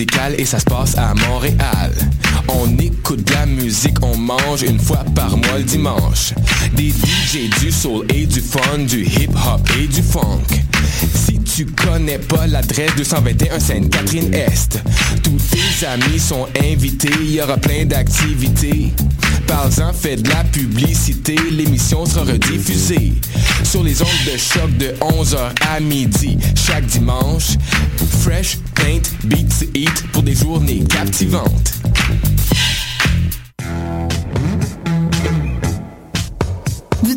et ça se passe à Montréal. On écoute de la musique, on mange une fois par mois le dimanche. Des DJ, du soul et du fun, du hip hop et du funk. Tu connais pas l'adresse 221 Sainte-Catherine-Est, tous tes amis sont invités, il y aura plein d'activités. Parle-en, fais de la publicité, l'émission sera rediffusée sur les ondes de choc de 11h à midi chaque dimanche. Fresh, paint, beats, eat pour des journées captivantes.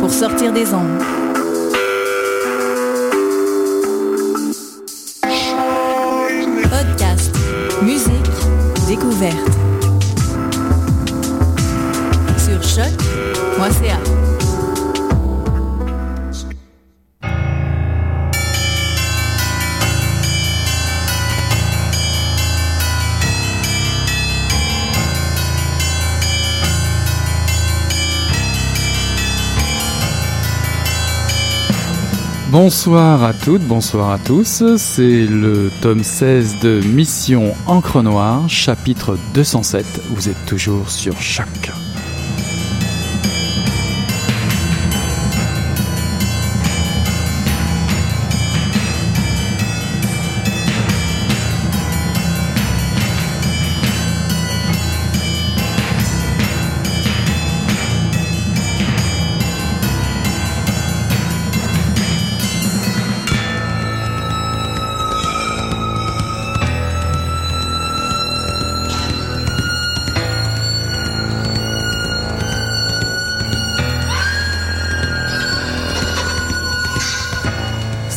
pour sortir des ondes. Podcast, musique, découverte. Sur choc.ca. Bonsoir à toutes, bonsoir à tous. C'est le tome 16 de Mission Encre Noire, chapitre 207. Vous êtes toujours sur Choc.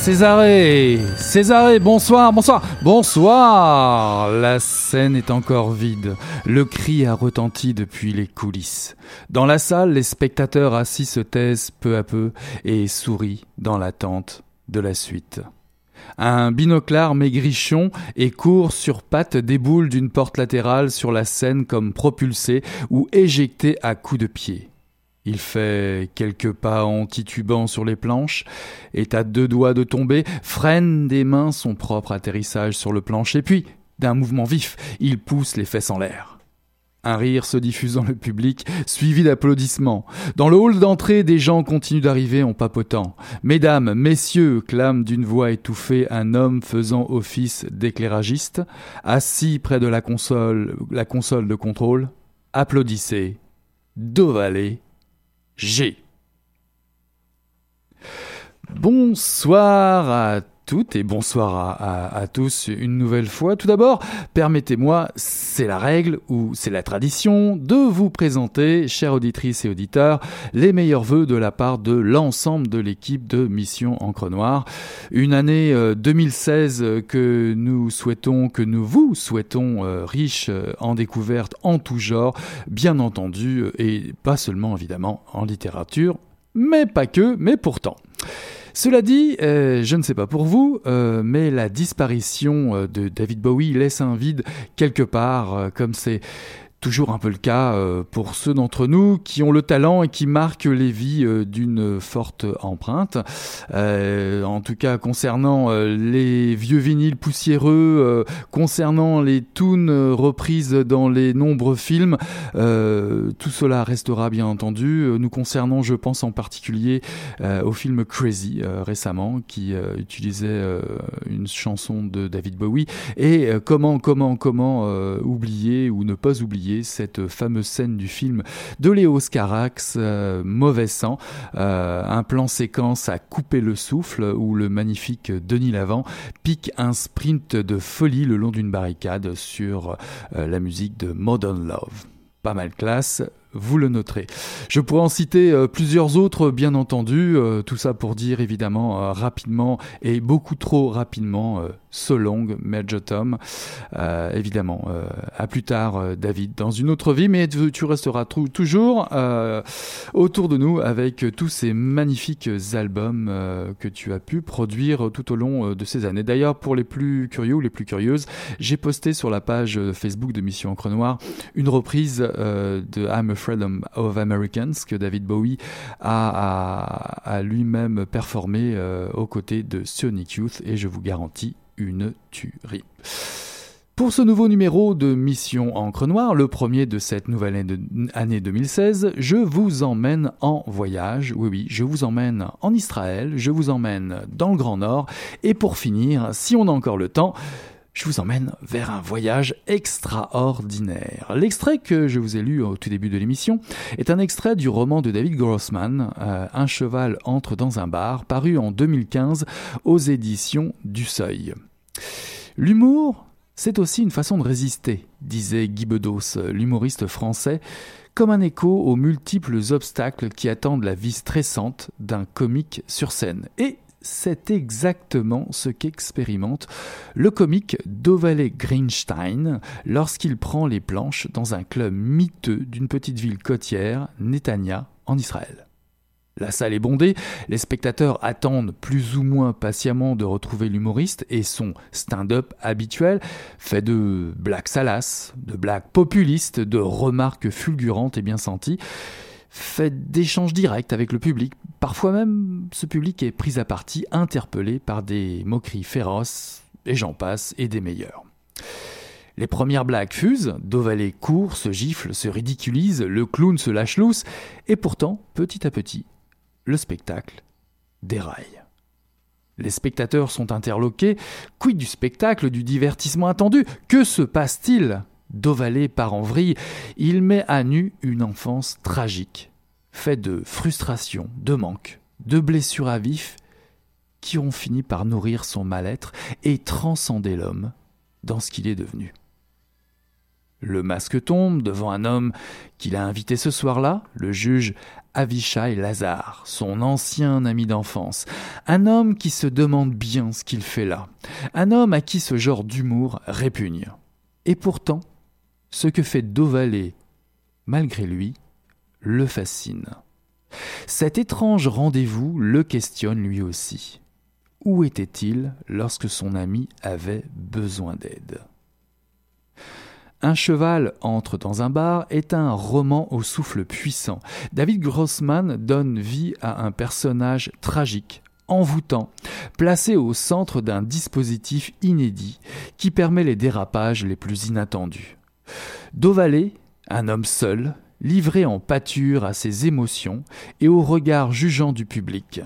Césaré Césaré, bonsoir, bonsoir, bonsoir La scène est encore vide. Le cri a retenti depuis les coulisses. Dans la salle, les spectateurs assis se taisent peu à peu et sourient dans l'attente de la suite. Un binoclard maigrichon et court sur pattes déboule d'une porte latérale sur la scène comme propulsé ou éjecté à coups de pied. Il fait quelques pas en titubant sur les planches, est à deux doigts de tomber, freine des mains son propre atterrissage sur le plancher, puis, d'un mouvement vif, il pousse les fesses en l'air. Un rire se diffuse dans le public, suivi d'applaudissements. Dans le hall d'entrée, des gens continuent d'arriver en papotant. Mesdames, messieurs, clame d'une voix étouffée un homme faisant office d'éclairagiste, assis près de la console, la console de contrôle. Applaudissez. Dovalé G. Bonsoir à et bonsoir à, tous une nouvelle fois. Tout d'abord, permettez-moi, c'est la règle ou c'est la tradition, de vous présenter, chères auditrices et auditeurs, les meilleurs voeux de la part de l'ensemble de l'équipe de Mission Encre Noire. Une année 2016 euh, que nous souhaitons, que nous vous souhaitons euh, riche euh, en découvertes en tout genre, bien entendu, et pas seulement évidemment en littérature, mais pas que, mais pourtant. Cela dit, euh, je ne sais pas pour vous, euh, mais la disparition euh, de David Bowie laisse un vide quelque part, comme c'est toujours un peu le cas euh, pour ceux d'entre nous qui ont le talent et qui marquent les vies euh, d'une forte empreinte. Euh, en tout cas, concernant les vieux vinyles poussiéreux, concernant les tunes reprises dans les nombreux films, tout cela restera bien entendu. Nous concernons, je pense en particulier au film Crazy récemment, qui utilisait une chanson de David Bowie. Et comment, comment, comment oublier ou ne pas oublier cette fameuse scène du film de Léo Scarax, euh, Mauvais sang, euh, un plan séquence à couper le souffle où le magnifique Denis Lavant pique un sprint de folie le long d'une barricade sur euh, la musique de Modern Love. Pas mal classe, vous le noterez. Je pourrais en citer euh, plusieurs autres, bien entendu, euh, tout ça pour dire évidemment euh, rapidement et beaucoup trop rapidement So Long, Major Tom. évidemment, à plus tard, David, dans une autre vie, mais tu, resteras toujours autour de nous avec tous ces magnifiques albums que tu as pu produire tout au long de ces années. D'ailleurs, pour les plus curieux ou les plus curieuses, j'ai posté sur la page Facebook de Mission Encre Noire une reprise de I'm Freedom of Americans que David Bowie a, lui-même performé euh, aux côtés de Sonic Youth et je vous garantis une tuerie. Pour ce nouveau numéro de Mission Encre Noire, le premier de cette nouvelle année 2016, je vous emmène en voyage. Oui, oui, je vous emmène en Israël, je vous emmène dans le Grand Nord. Et pour finir, si on a encore le temps, je vous emmène vers un voyage extraordinaire. L'extrait que je vous ai lu au tout début de l'émission est un extrait du roman de David Grossman, euh, Un cheval entre dans un bar, paru en 2015 aux éditions du Seuil. L'humour, c'est aussi une façon de résister, disait Guy Bedos, l'humoriste français, comme un écho aux multiples obstacles qui attendent la vie stressante d'un comique sur scène. Et c'est exactement ce qu'expérimente le comique Dovale Greenstein lorsqu'il prend les planches dans un club miteux d'une petite ville côtière, Netanya, en Israël. La salle est bondée, les spectateurs attendent plus ou moins patiemment de retrouver l'humoriste et son stand-up habituel, fait de blagues salaces, de blagues populistes, de remarques fulgurantes et bien senties fait d'échanges directs avec le public. Parfois même, ce public est pris à partie, interpellé par des moqueries féroces, et j'en passe, et des meilleurs. Les premières blagues fusent, Dovalet court, se gifle, se ridiculise, le clown se lâche lousse, et pourtant, petit à petit, le spectacle déraille. Les spectateurs sont interloqués. Quid du spectacle, du divertissement attendu? Que se passe-t-il? Dovalé part en vrille, il met à nu une enfance tragique, faite de frustration, de manque, de blessures à vif, qui ont fini par nourrir son mal-être et transcender l'homme dans ce qu'il est devenu. Le masque tombe devant un homme qu'il a invité ce soir-là, le juge Avishai Lazare, son ancien ami d'enfance, un homme qui se demande bien ce qu'il fait là, un homme à qui ce genre d'humour répugne. Et pourtant, ce que fait Dovalet, malgré lui, le fascine. Cet étrange rendez-vous le questionne lui aussi. Où était-il lorsque son ami avait besoin d'aide? Un cheval entre dans un bar est un roman au souffle puissant. David Grossman donne vie à un personnage tragique, envoûtant, placé au centre d'un dispositif inédit qui permet les dérapages les plus inattendus. Dovalet, un homme seul, livré en pâture à ses émotions et au regard jugeant du public.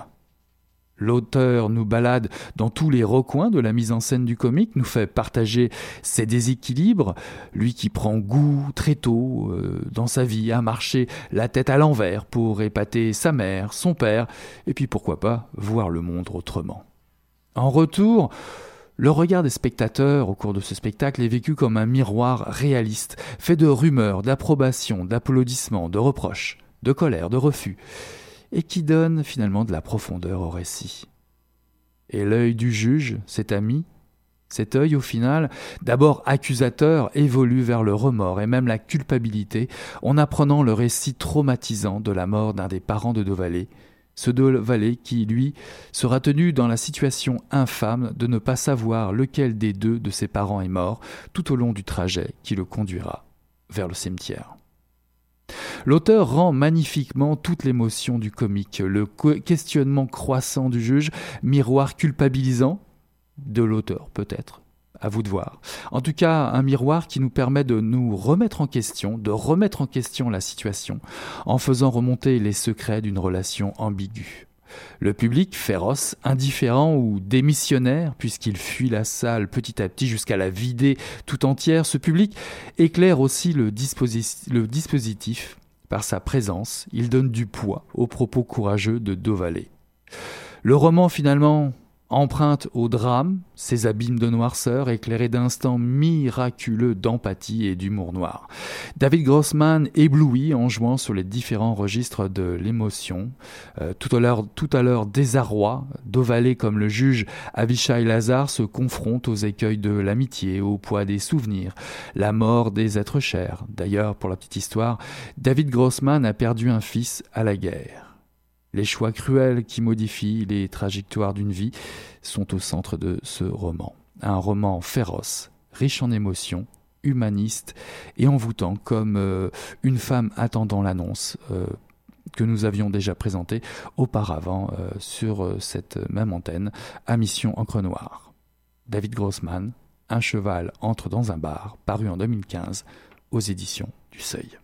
L'auteur nous balade dans tous les recoins de la mise en scène du comique, nous fait partager ses déséquilibres, lui qui prend goût très tôt euh, dans sa vie à marcher la tête à l'envers pour épater sa mère, son père, et puis pourquoi pas voir le monde autrement. En retour, le regard des spectateurs au cours de ce spectacle est vécu comme un miroir réaliste, fait de rumeurs, d'approbation, d'applaudissements, de reproches, de colère, de refus, et qui donne finalement de la profondeur au récit. Et l'œil du juge, cet ami, cet œil, au final, d'abord accusateur, évolue vers le remords et même la culpabilité en apprenant le récit traumatisant de la mort d'un des parents de Dovalet, ce Valet qui, lui, sera tenu dans la situation infâme de ne pas savoir lequel des deux de ses parents est mort tout au long du trajet qui le conduira vers le cimetière. L'auteur rend magnifiquement toute l'émotion du comique, le questionnement croissant du juge, miroir culpabilisant de l'auteur peut-être, à vous de voir. En tout cas, un miroir qui nous permet de nous remettre en question, de remettre en question la situation, en faisant remonter les secrets d'une relation ambiguë. Le public, féroce, indifférent ou démissionnaire, puisqu'il fuit la salle petit à petit jusqu'à la vider tout entière, ce public éclaire aussi le, dispositif par sa présence. Il donne du poids aux propos courageux de Dovalet. Le roman, finalement, emprunte au drame ses abîmes de noirceur éclairés d'instants miraculeux d'empathie et d'humour noir. David Grossman éblouit en jouant sur les différents registres de l'émotion, euh, tout à l'heure tout à l'heure désarroi, d'Ovalet comme le juge Avishai Lazar se confronte aux écueils de l'amitié, au poids des souvenirs, la mort des êtres chers. D'ailleurs, pour la petite histoire, David Grossman a perdu un fils à la guerre. Les choix cruels qui modifient les trajectoires d'une vie sont au centre de ce roman. Un roman féroce, riche en émotions, humaniste et envoûtant comme euh, une femme attendant l'annonce euh, que nous avions déjà présentée auparavant euh, sur cette même antenne à Mission Encre Noire. David Grossman, Un cheval entre dans un bar, paru en 2015 aux éditions du Seuil.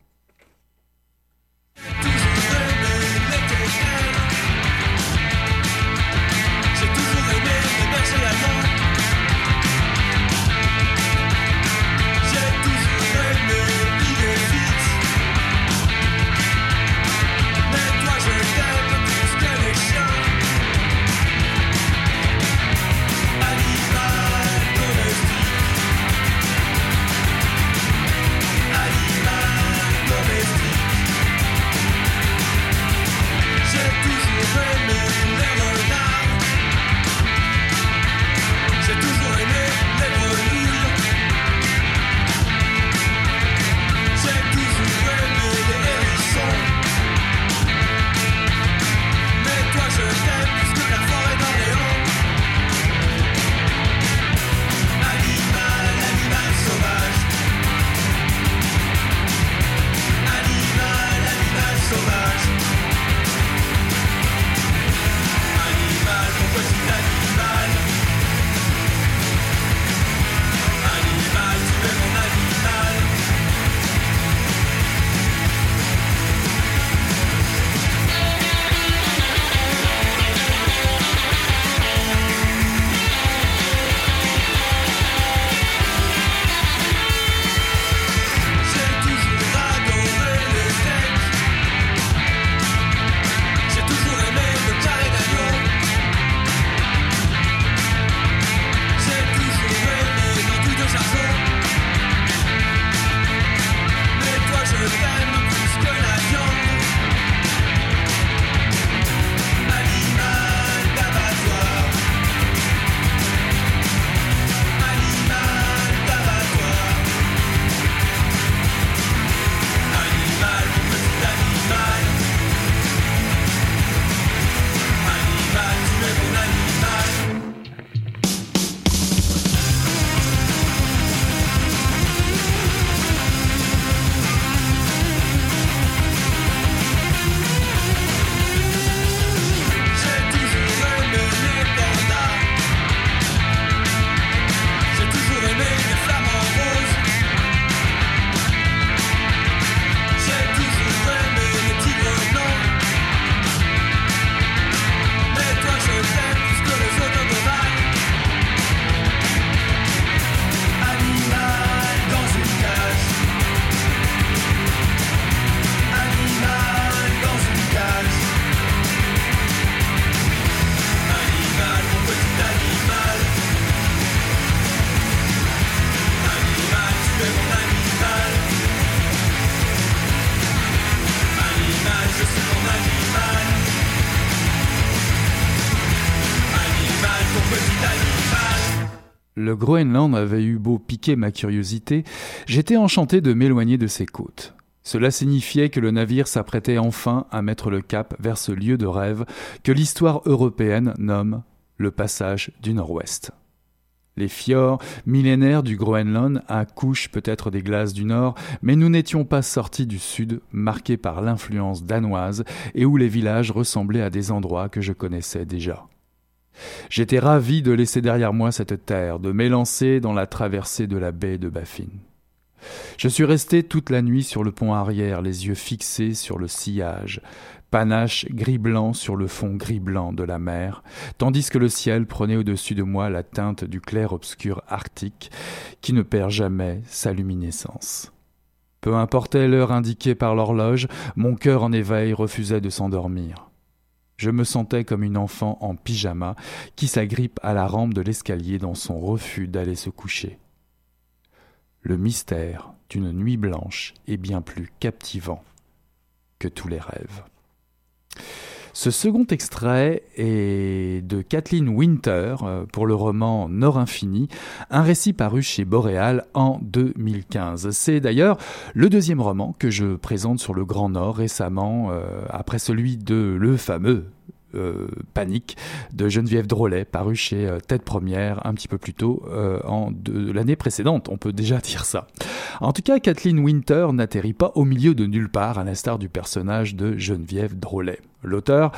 Groenland avait eu beau piquer ma curiosité, j'étais enchanté de m'éloigner de ses côtes. Cela signifiait que le navire s'apprêtait enfin à mettre le cap vers ce lieu de rêve que l'histoire européenne nomme le passage du Nord-Ouest. Les fjords millénaires du Groenland accouchent peut-être des glaces du nord, mais nous n'étions pas sortis du sud, marqués par l'influence danoise, et où les villages ressemblaient à des endroits que je connaissais déjà. J'étais ravi de laisser derrière moi cette terre, de m'élancer dans la traversée de la baie de Baffin. Je suis resté toute la nuit sur le pont arrière, les yeux fixés sur le sillage, panache gris-blanc sur le fond gris-blanc de la mer, tandis que le ciel prenait au-dessus de moi la teinte du clair-obscur arctique qui ne perd jamais sa luminescence. Peu importait l'heure indiquée par l'horloge, mon cœur en éveil refusait de s'endormir. Je me sentais comme une enfant en pyjama qui s'agrippe à la rampe de l'escalier dans son refus d'aller se coucher. Le mystère d'une nuit blanche est bien plus captivant que tous les rêves. Ce second extrait est de Kathleen Winter euh, pour le roman Nord Infini, un récit paru chez Boréal en 2015. C'est d'ailleurs le deuxième roman que je présente sur le Grand Nord récemment, euh, après celui de le fameux euh, Panique de Geneviève Drolet, paru chez euh, Tête Première un petit peu plus tôt euh, en l'année précédente, on peut déjà dire ça. En tout cas, Kathleen Winter n'atterrit pas au milieu de nulle part, à l'instar du personnage de Geneviève Drolet. L'auteur,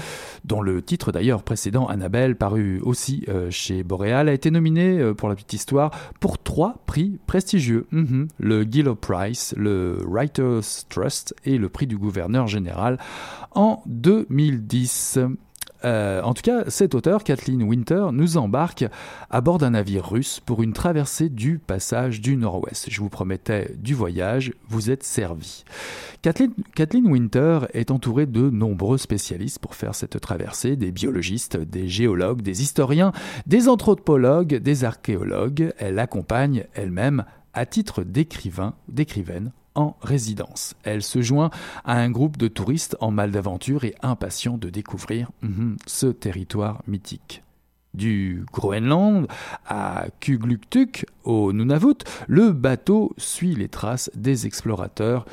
dont le titre d'ailleurs précédent Annabelle, paru aussi chez Boréal, a été nominé, pour la petite histoire, pour trois prix prestigieux. Mhm. Le Gillow Prize, le Writers Trust et le prix du gouverneur général en 2010. Euh, en tout cas, cet auteur, Kathleen Winter, nous embarque à bord d'un navire russe pour une traversée du passage du Nord-Ouest. Je vous promettais du voyage, vous êtes servi. Kathleen, Kathleen, Winter est entourée de nombreux spécialistes pour faire cette traversée, des biologistes, des géologues, des historiens, des anthropologues, des archéologues. Elle accompagne elle-même à titre d'écrivain, d'écrivaine en résidence. Elle se joint à un groupe de touristes en mal d'aventure et impatients de découvrir mhm, ce territoire mythique. Du Groenland à Kugluktuk au Nunavut, le bateau suit les traces des explorateurs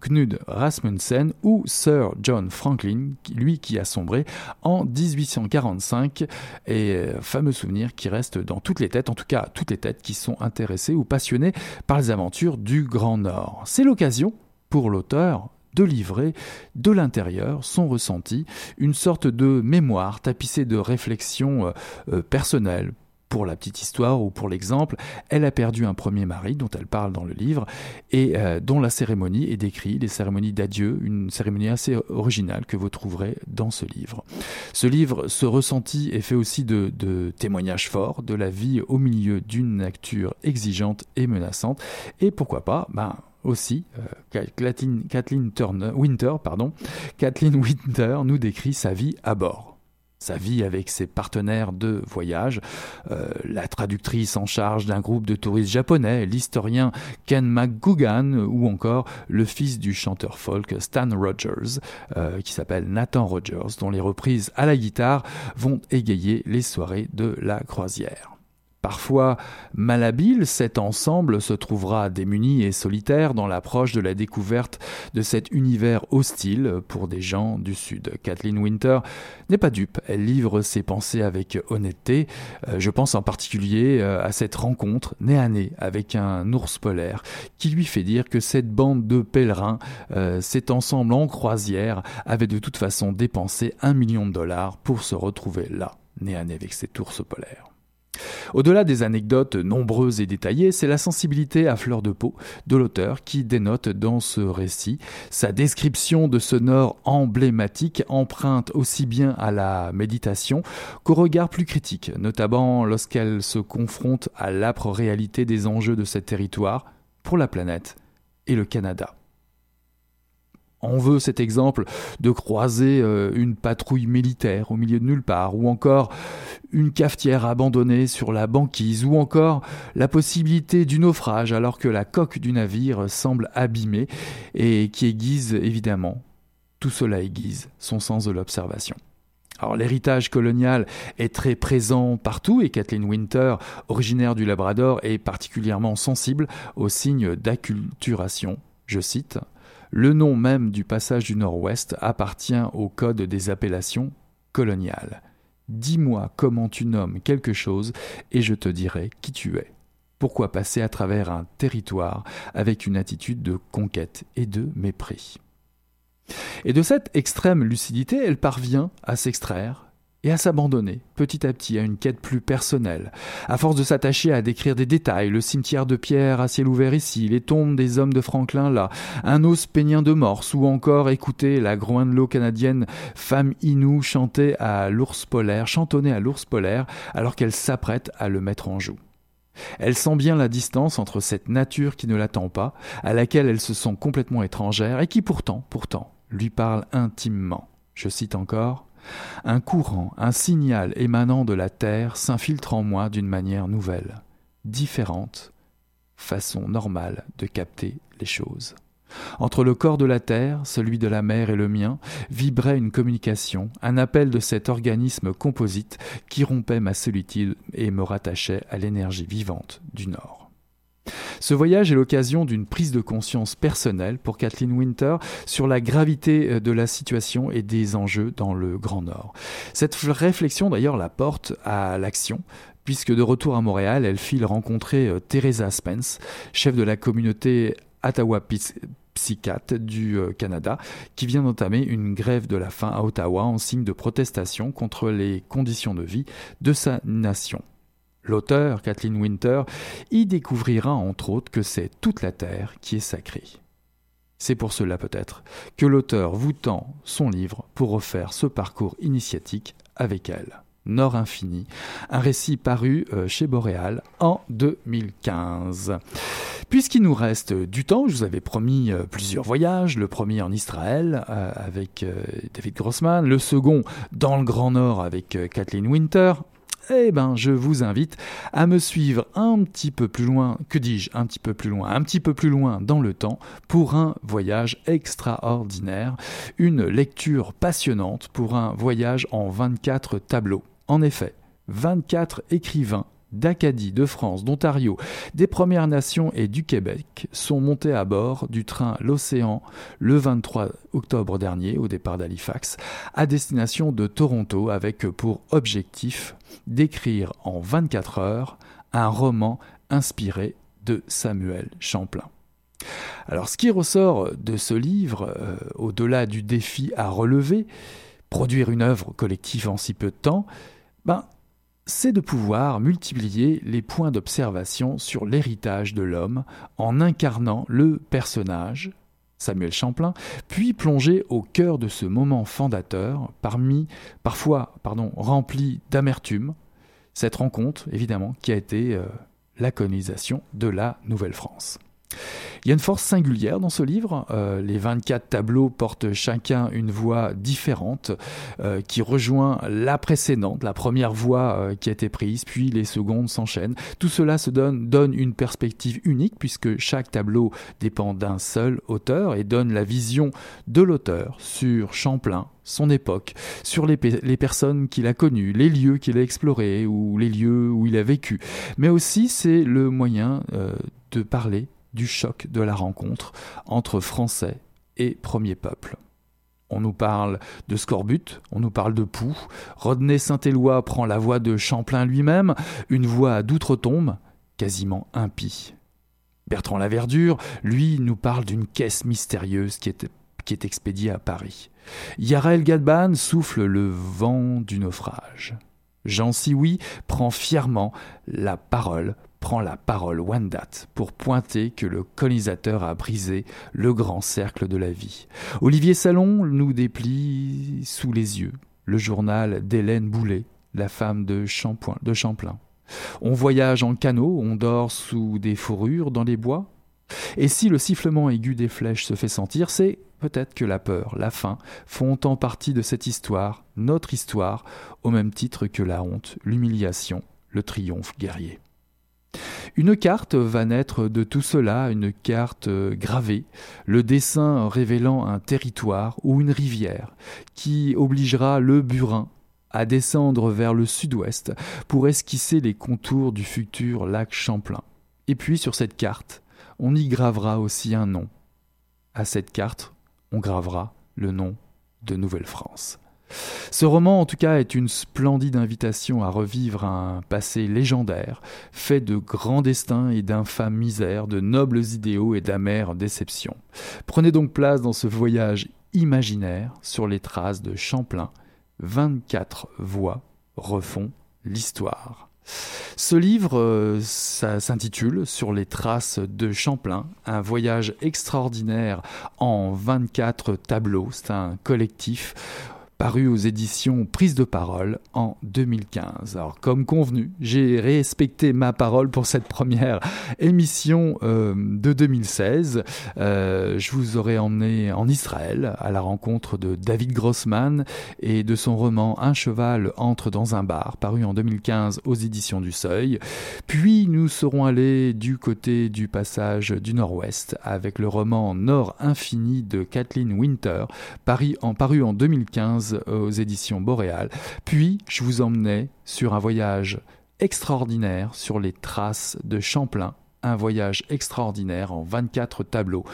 Knud Rasmussen ou Sir John Franklin, lui qui a sombré en 1845 et euh, fameux souvenir qui reste dans toutes les têtes, en tout cas toutes les têtes qui sont intéressées ou passionnées par les aventures du Grand Nord. C'est l'occasion pour l'auteur de livrer de l'intérieur son ressenti, une sorte de mémoire tapissée de réflexions euh, euh, personnelles. Pour la petite histoire ou pour l'exemple, elle a perdu un premier mari dont elle parle dans le livre et euh, dont la cérémonie est décrite, les cérémonies d'adieu, une cérémonie assez originale que vous trouverez dans ce livre. Ce livre, ce ressenti est fait aussi de, de témoignages forts de la vie au milieu d'une nature exigeante et menaçante et pourquoi pas, ben, aussi, euh, Kathleen, Turner, Winter, Kathleen Winter nous décrit sa vie à bord. Sa vie avec ses partenaires de voyage, euh, la traductrice en charge d'un groupe de touristes japonais, l'historien Ken McGugan ou encore le fils du chanteur folk Stan Rogers, euh, qui s'appelle Nathan Rogers, dont les reprises à la guitare vont égayer les soirées de la croisière. Parfois malhabile, cet ensemble se trouvera démuni et solitaire dans l'approche de la découverte de cet univers hostile pour des gens du Sud. Kathleen Winter n'est pas dupe, elle livre ses pensées avec honnêteté. Euh, je pense en particulier euh, à cette rencontre nez à nez avec un ours polaire qui lui fait dire que cette bande de pèlerins, euh, cet ensemble en croisière, avait de toute façon dépensé un million de dollars pour se retrouver là, nez à nez avec cet ours polaire. Au-delà des anecdotes nombreuses et détaillées, c'est la sensibilité à fleur de peau de l'auteur qui dénote dans ce récit. Sa description de ce nord emblématique emprunte aussi bien à la méditation qu'au regard plus critique, notamment lorsqu'elle se confronte à l'âpre réalité des enjeux de ce territoire pour la planète et le Canada. On veut cet exemple de croiser euh, une patrouille militaire au milieu de nulle part, ou encore une cafetière abandonnée sur la banquise, ou encore la possibilité du naufrage alors que la coque du navire semble abîmée et qui aiguise évidemment, tout cela aiguise son sens de l'observation. Alors l'héritage colonial est très présent partout et Kathleen Winter, originaire du Labrador, est particulièrement sensible aux signes d'acculturation. Je cite le nom même du passage du Nord-Ouest appartient au code des appellations coloniales. Dis-moi comment tu nommes quelque chose et je te dirai qui tu es. Pourquoi passer à travers un territoire avec une attitude de conquête et de mépris? Et de cette extrême lucidité, elle parvient à s'extraire et à s'abandonner petit à petit à une quête plus personnelle. À force de s'attacher à décrire des détails, le cimetière de pierre à ciel ouvert ici, les tombes des hommes de Franklin là, un os pénien de morse, ou encore écouter la l'eau canadienne femme Inou chanter à l'ours polaire, chantonner à l'ours polaire, alors qu'elle s'apprête à le mettre en joue. Elle sent bien la distance entre cette nature qui ne l'attend pas, à laquelle elle se sent complètement étrangère, et qui pourtant, pourtant, lui parle intimement. Je cite encore un courant, un signal émanant de la Terre s'infiltre en moi d'une manière nouvelle, différente, façon normale de capter les choses. Entre le corps de la Terre, celui de la mer et le mien, vibrait une communication, un appel de cet organisme composite qui rompait ma solitude et me rattachait à l'énergie vivante du Nord. Ce voyage est l'occasion d'une prise de conscience personnelle pour Kathleen Winter sur la gravité euh, de la situation et des enjeux dans le Grand Nord. Cette réflexion d'ailleurs la porte à l'action puisque de retour à Montréal, elle file rencontrer euh, Teresa Spence, chef de la communauté Ottawa psychiatre du euh, Canada, qui vient d'entamer une grève de la faim à Ottawa en signe de protestation contre les conditions de vie de sa nation. L'auteur, Kathleen Winter, y découvrira entre autres que c'est toute la Terre qui est sacrée. C'est pour cela peut-être que l'auteur vous tend son livre pour refaire ce parcours initiatique avec elle. Nord Infini, un récit paru euh, chez Boréal en 2015. Puisqu'il nous reste du temps, je vous avais promis euh, plusieurs voyages, le premier en Israël euh, avec David Grossman, le second dans le Grand Nord avec Kathleen Winter, eh ben, je vous invite à me suivre un petit peu plus loin, que dis-je, un petit peu plus loin, un petit peu plus loin dans le temps pour un voyage extraordinaire, une lecture passionnante pour un voyage en 24 tableaux. En effet, 24 écrivains d'Acadie, de France, d'Ontario, des Premières Nations et du Québec sont montés à bord du train L'Océan le 23 octobre dernier au départ d'Halifax à destination de Toronto avec pour objectif d'écrire en 24 heures un roman inspiré de Samuel Champlain. Alors ce qui ressort de ce livre, euh, au-delà du défi à relever, produire une œuvre collective en si peu de temps, ben, c'est de pouvoir multiplier les points d'observation sur l'héritage de l'homme en incarnant le personnage, Samuel Champlain, puis plonger au cœur de ce moment fondateur, parmi, parfois pardon, rempli d'amertume, cette rencontre, évidemment, qui a été euh, la colonisation de la Nouvelle-France. Il y a une force singulière dans ce livre. Euh, les 24 tableaux portent chacun une voix différente euh, qui rejoint la précédente, la première voix euh, qui a été prise, puis les secondes s'enchaînent. Tout cela se donne, une perspective unique puisque chaque tableau dépend d'un seul auteur et donne la vision de l'auteur sur Champlain, son époque, sur les, les personnes qu'il a connues, les lieux qu'il a explorés ou les lieux où il a vécu. Mais aussi c'est le moyen de parler du choc de la rencontre entre Français et premier peuple. On nous parle de Scorbut, on nous parle de Poux, Rodney Saint-Éloi prend la voix de Champlain lui-même, une voix d'outre-tombe, quasiment impie. Bertrand Laverdure, lui, nous parle d'une caisse mystérieuse qui est, expédiée à Paris. Yarel Gadban souffle le vent du naufrage. Jean Sioui prend fièrement la parole prend la parole Wendat pour pointer que le colonisateur a brisé le grand cercle de la vie. Olivier Salon nous déplie sous les yeux le journal d'Hélène Boulet, la femme de, de Champlain. On voyage en canot, on dort sous des fourrures dans les bois. Et si le sifflement aigu des flèches se fait sentir, c'est peut-être que la peur, la faim font en partie de cette histoire, notre histoire, au même titre que la honte, l'humiliation, le triomphe guerrier. Une carte va naître de tout cela, une carte euh, gravée, le dessin révélant un territoire ou une rivière, qui obligera le burin à descendre vers le sud-ouest pour esquisser les contours du futur lac Champlain. Et puis sur cette carte, on y gravera aussi un nom. À cette carte, on gravera le nom de Nouvelle-France. Ce roman, en tout cas, est une splendide invitation à revivre un passé légendaire, fait de grands destins et d'infâmes misères, de nobles idéaux et d'amères déceptions. Prenez donc place dans ce voyage imaginaire sur les traces de Champlain. 24 voix refont l'histoire. Ce livre euh, s'intitule Sur les traces de Champlain, un voyage extraordinaire en 24 tableaux. C'est un collectif paru aux éditions Prise de parole en 2015. Alors comme convenu, j'ai respecté ma parole pour cette première émission euh, de 2016. Euh, je vous aurais emmené en Israël à la rencontre de David Grossman et de son roman Un cheval entre dans un bar, paru en 2015 aux éditions du Seuil. Puis nous serons allés du côté du passage du Nord-Ouest avec le roman Nord infini de Kathleen Winter, paru en, paru en 2015 aux éditions Boréal. Puis, je vous emmenais sur un voyage extraordinaire sur les traces de Champlain, un voyage extraordinaire en 24 tableaux.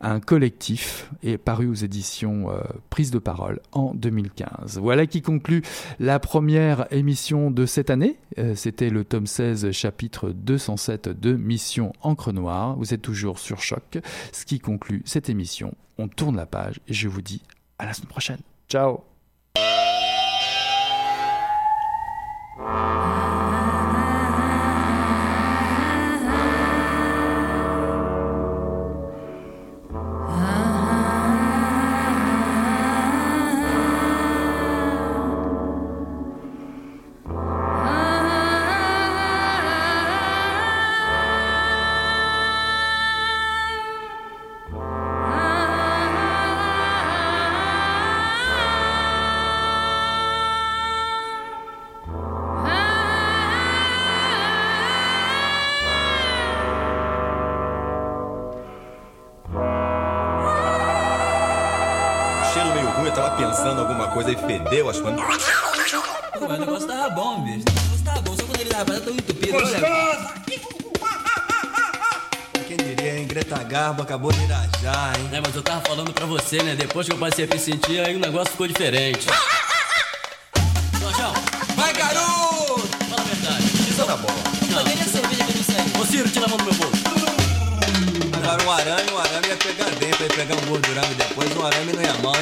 Un collectif est paru aux éditions euh, Prise de parole en 2015. Voilà qui conclut la première émission de cette année. Euh, c'était le tome 16, chapitre 207 de Mission Encre Noire. Vous êtes toujours sur Choc, ce qui conclut cette émission. On tourne la page et je vous dis à la semaine prochaine. Ciao Ah. Coisa e fedeu as coisas. Mas o negócio tava bom, bicho. O negócio tava bom, só quando ele tava tão entupido. Gostoso! Quem diria, hein? Greta Garbo acabou de irajar, hein? É, mas eu tava falando pra você, né? Depois que eu passei a me sentir, aí o negócio ficou diferente. Jorjão! Vai, garoto! Fala a verdade. Isso tá bom. Não. Cadê a cerveja que eu não sei? Ô, Ciro, tira a mão do meu bolso. Agora um arame, um arame ia pegar dentro, ia pegar um gordurão e depois um arame não ia mal.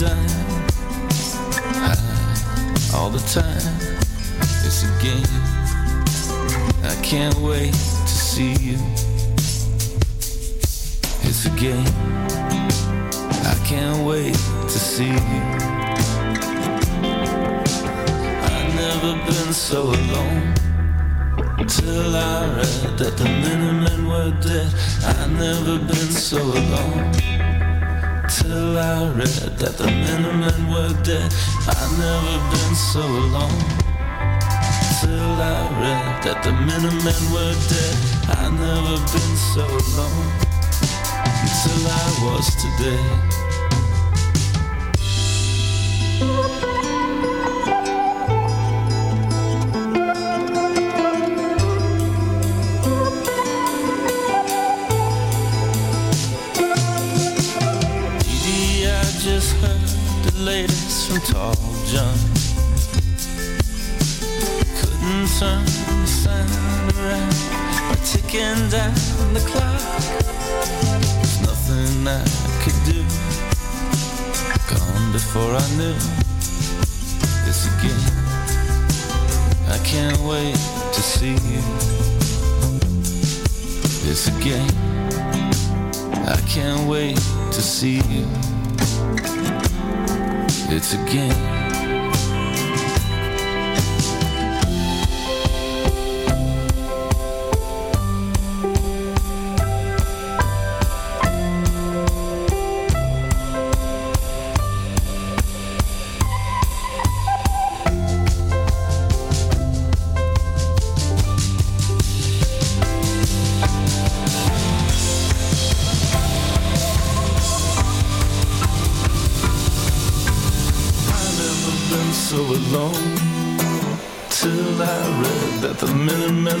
Dime, high all the time. It's a game. I can't wait to see you. It's a game. I can't wait to see you. I've never been so alone. Till I read that the Minutemen were dead. I've never been so alone. Till I read that the Minutemen were dead. I've never been so alone. Till I read that the Minutemen were dead. I've never been so alone until I was today. From Tall John. Couldn't turn the sound around by ticking down the clock. There's nothing I could do. Gone before I knew. It's a game. I can't wait to see you. It's a game. I can't wait to see you. It's a game.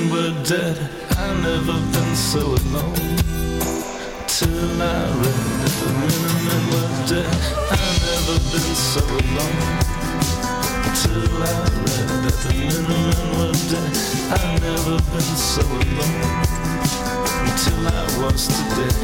Minutemen were dead. I've never been so alone till I read the Minutemen were dead. I've never been so alone till I read that the Minutemen were dead. I've never been so alone until I was today.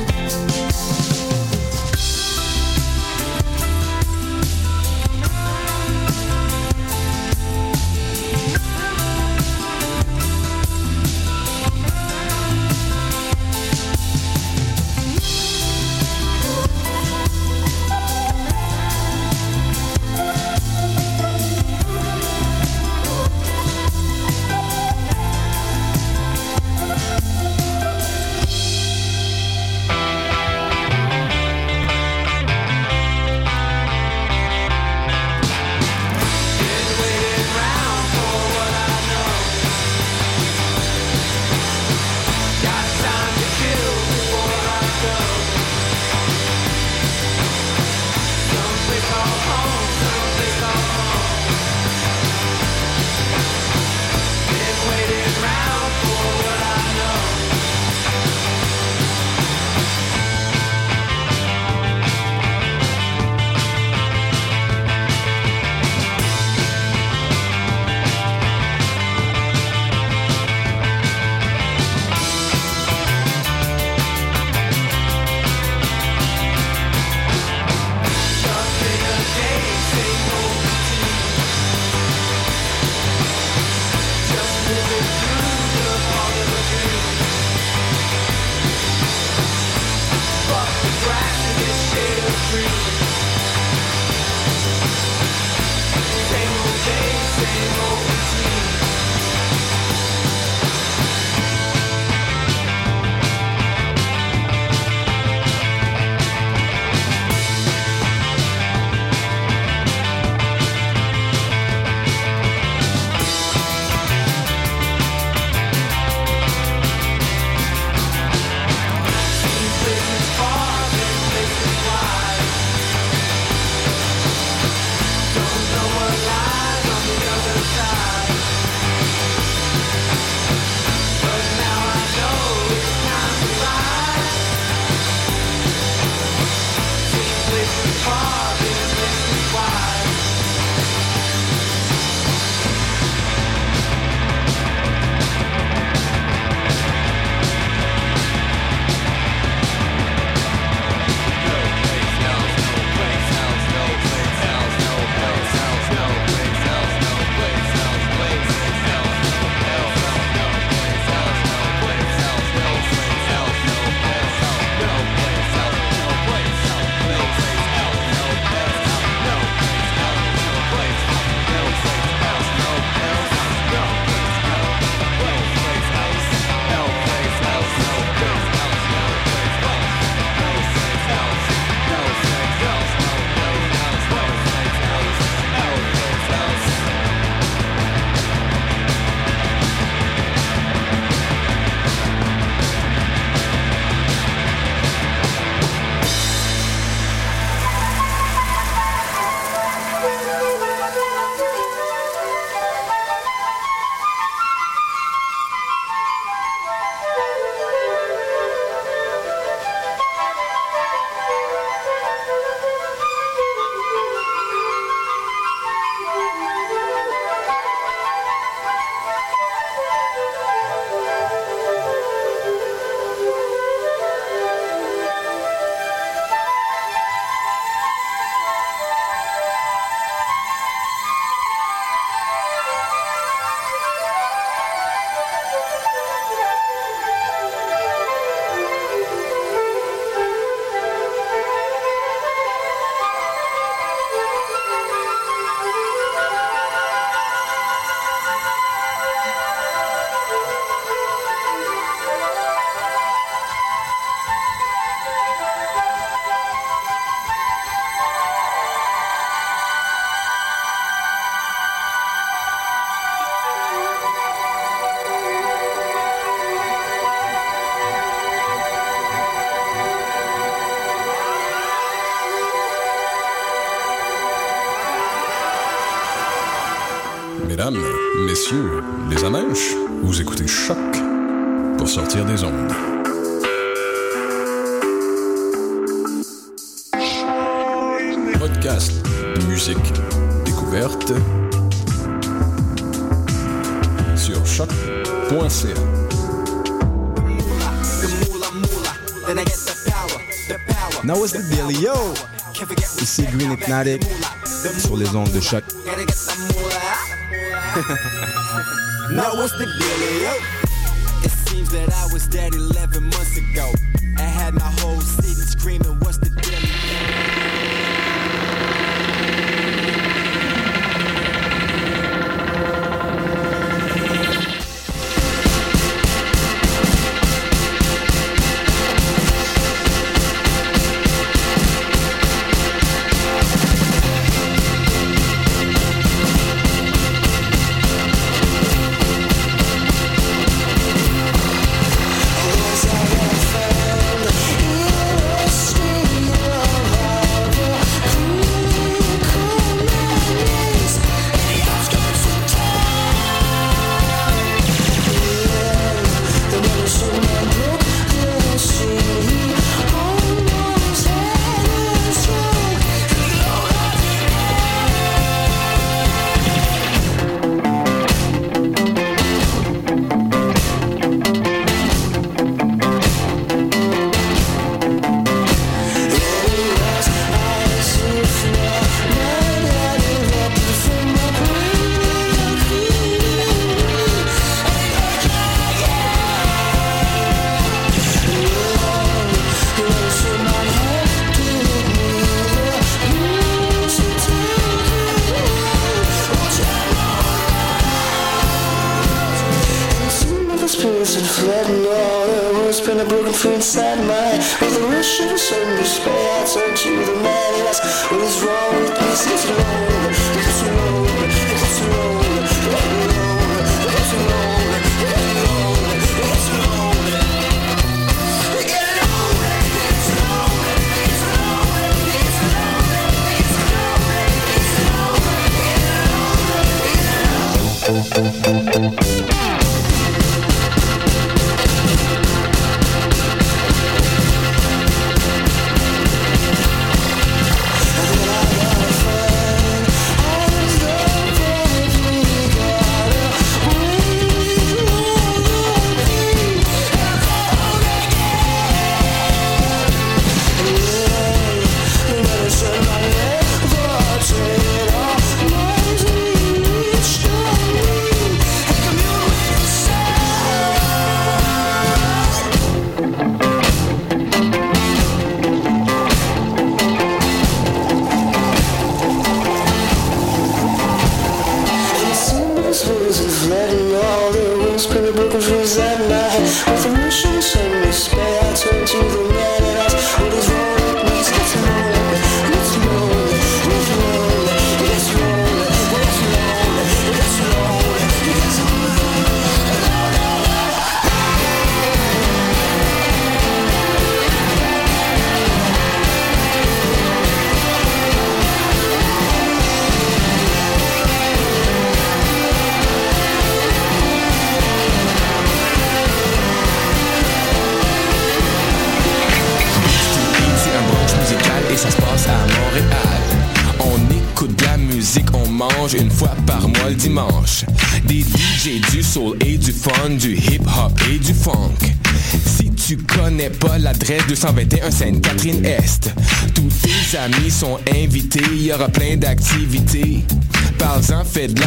Sur les ondes de choc. Now what's the deal? It seems that I was dead 11 months ago. I had my whole city screaming, what's the? l'adresse 221 Sainte-Catherine-Est. Tous tes amis sont invités, il y aura plein d'activités. Parle-en, fais de la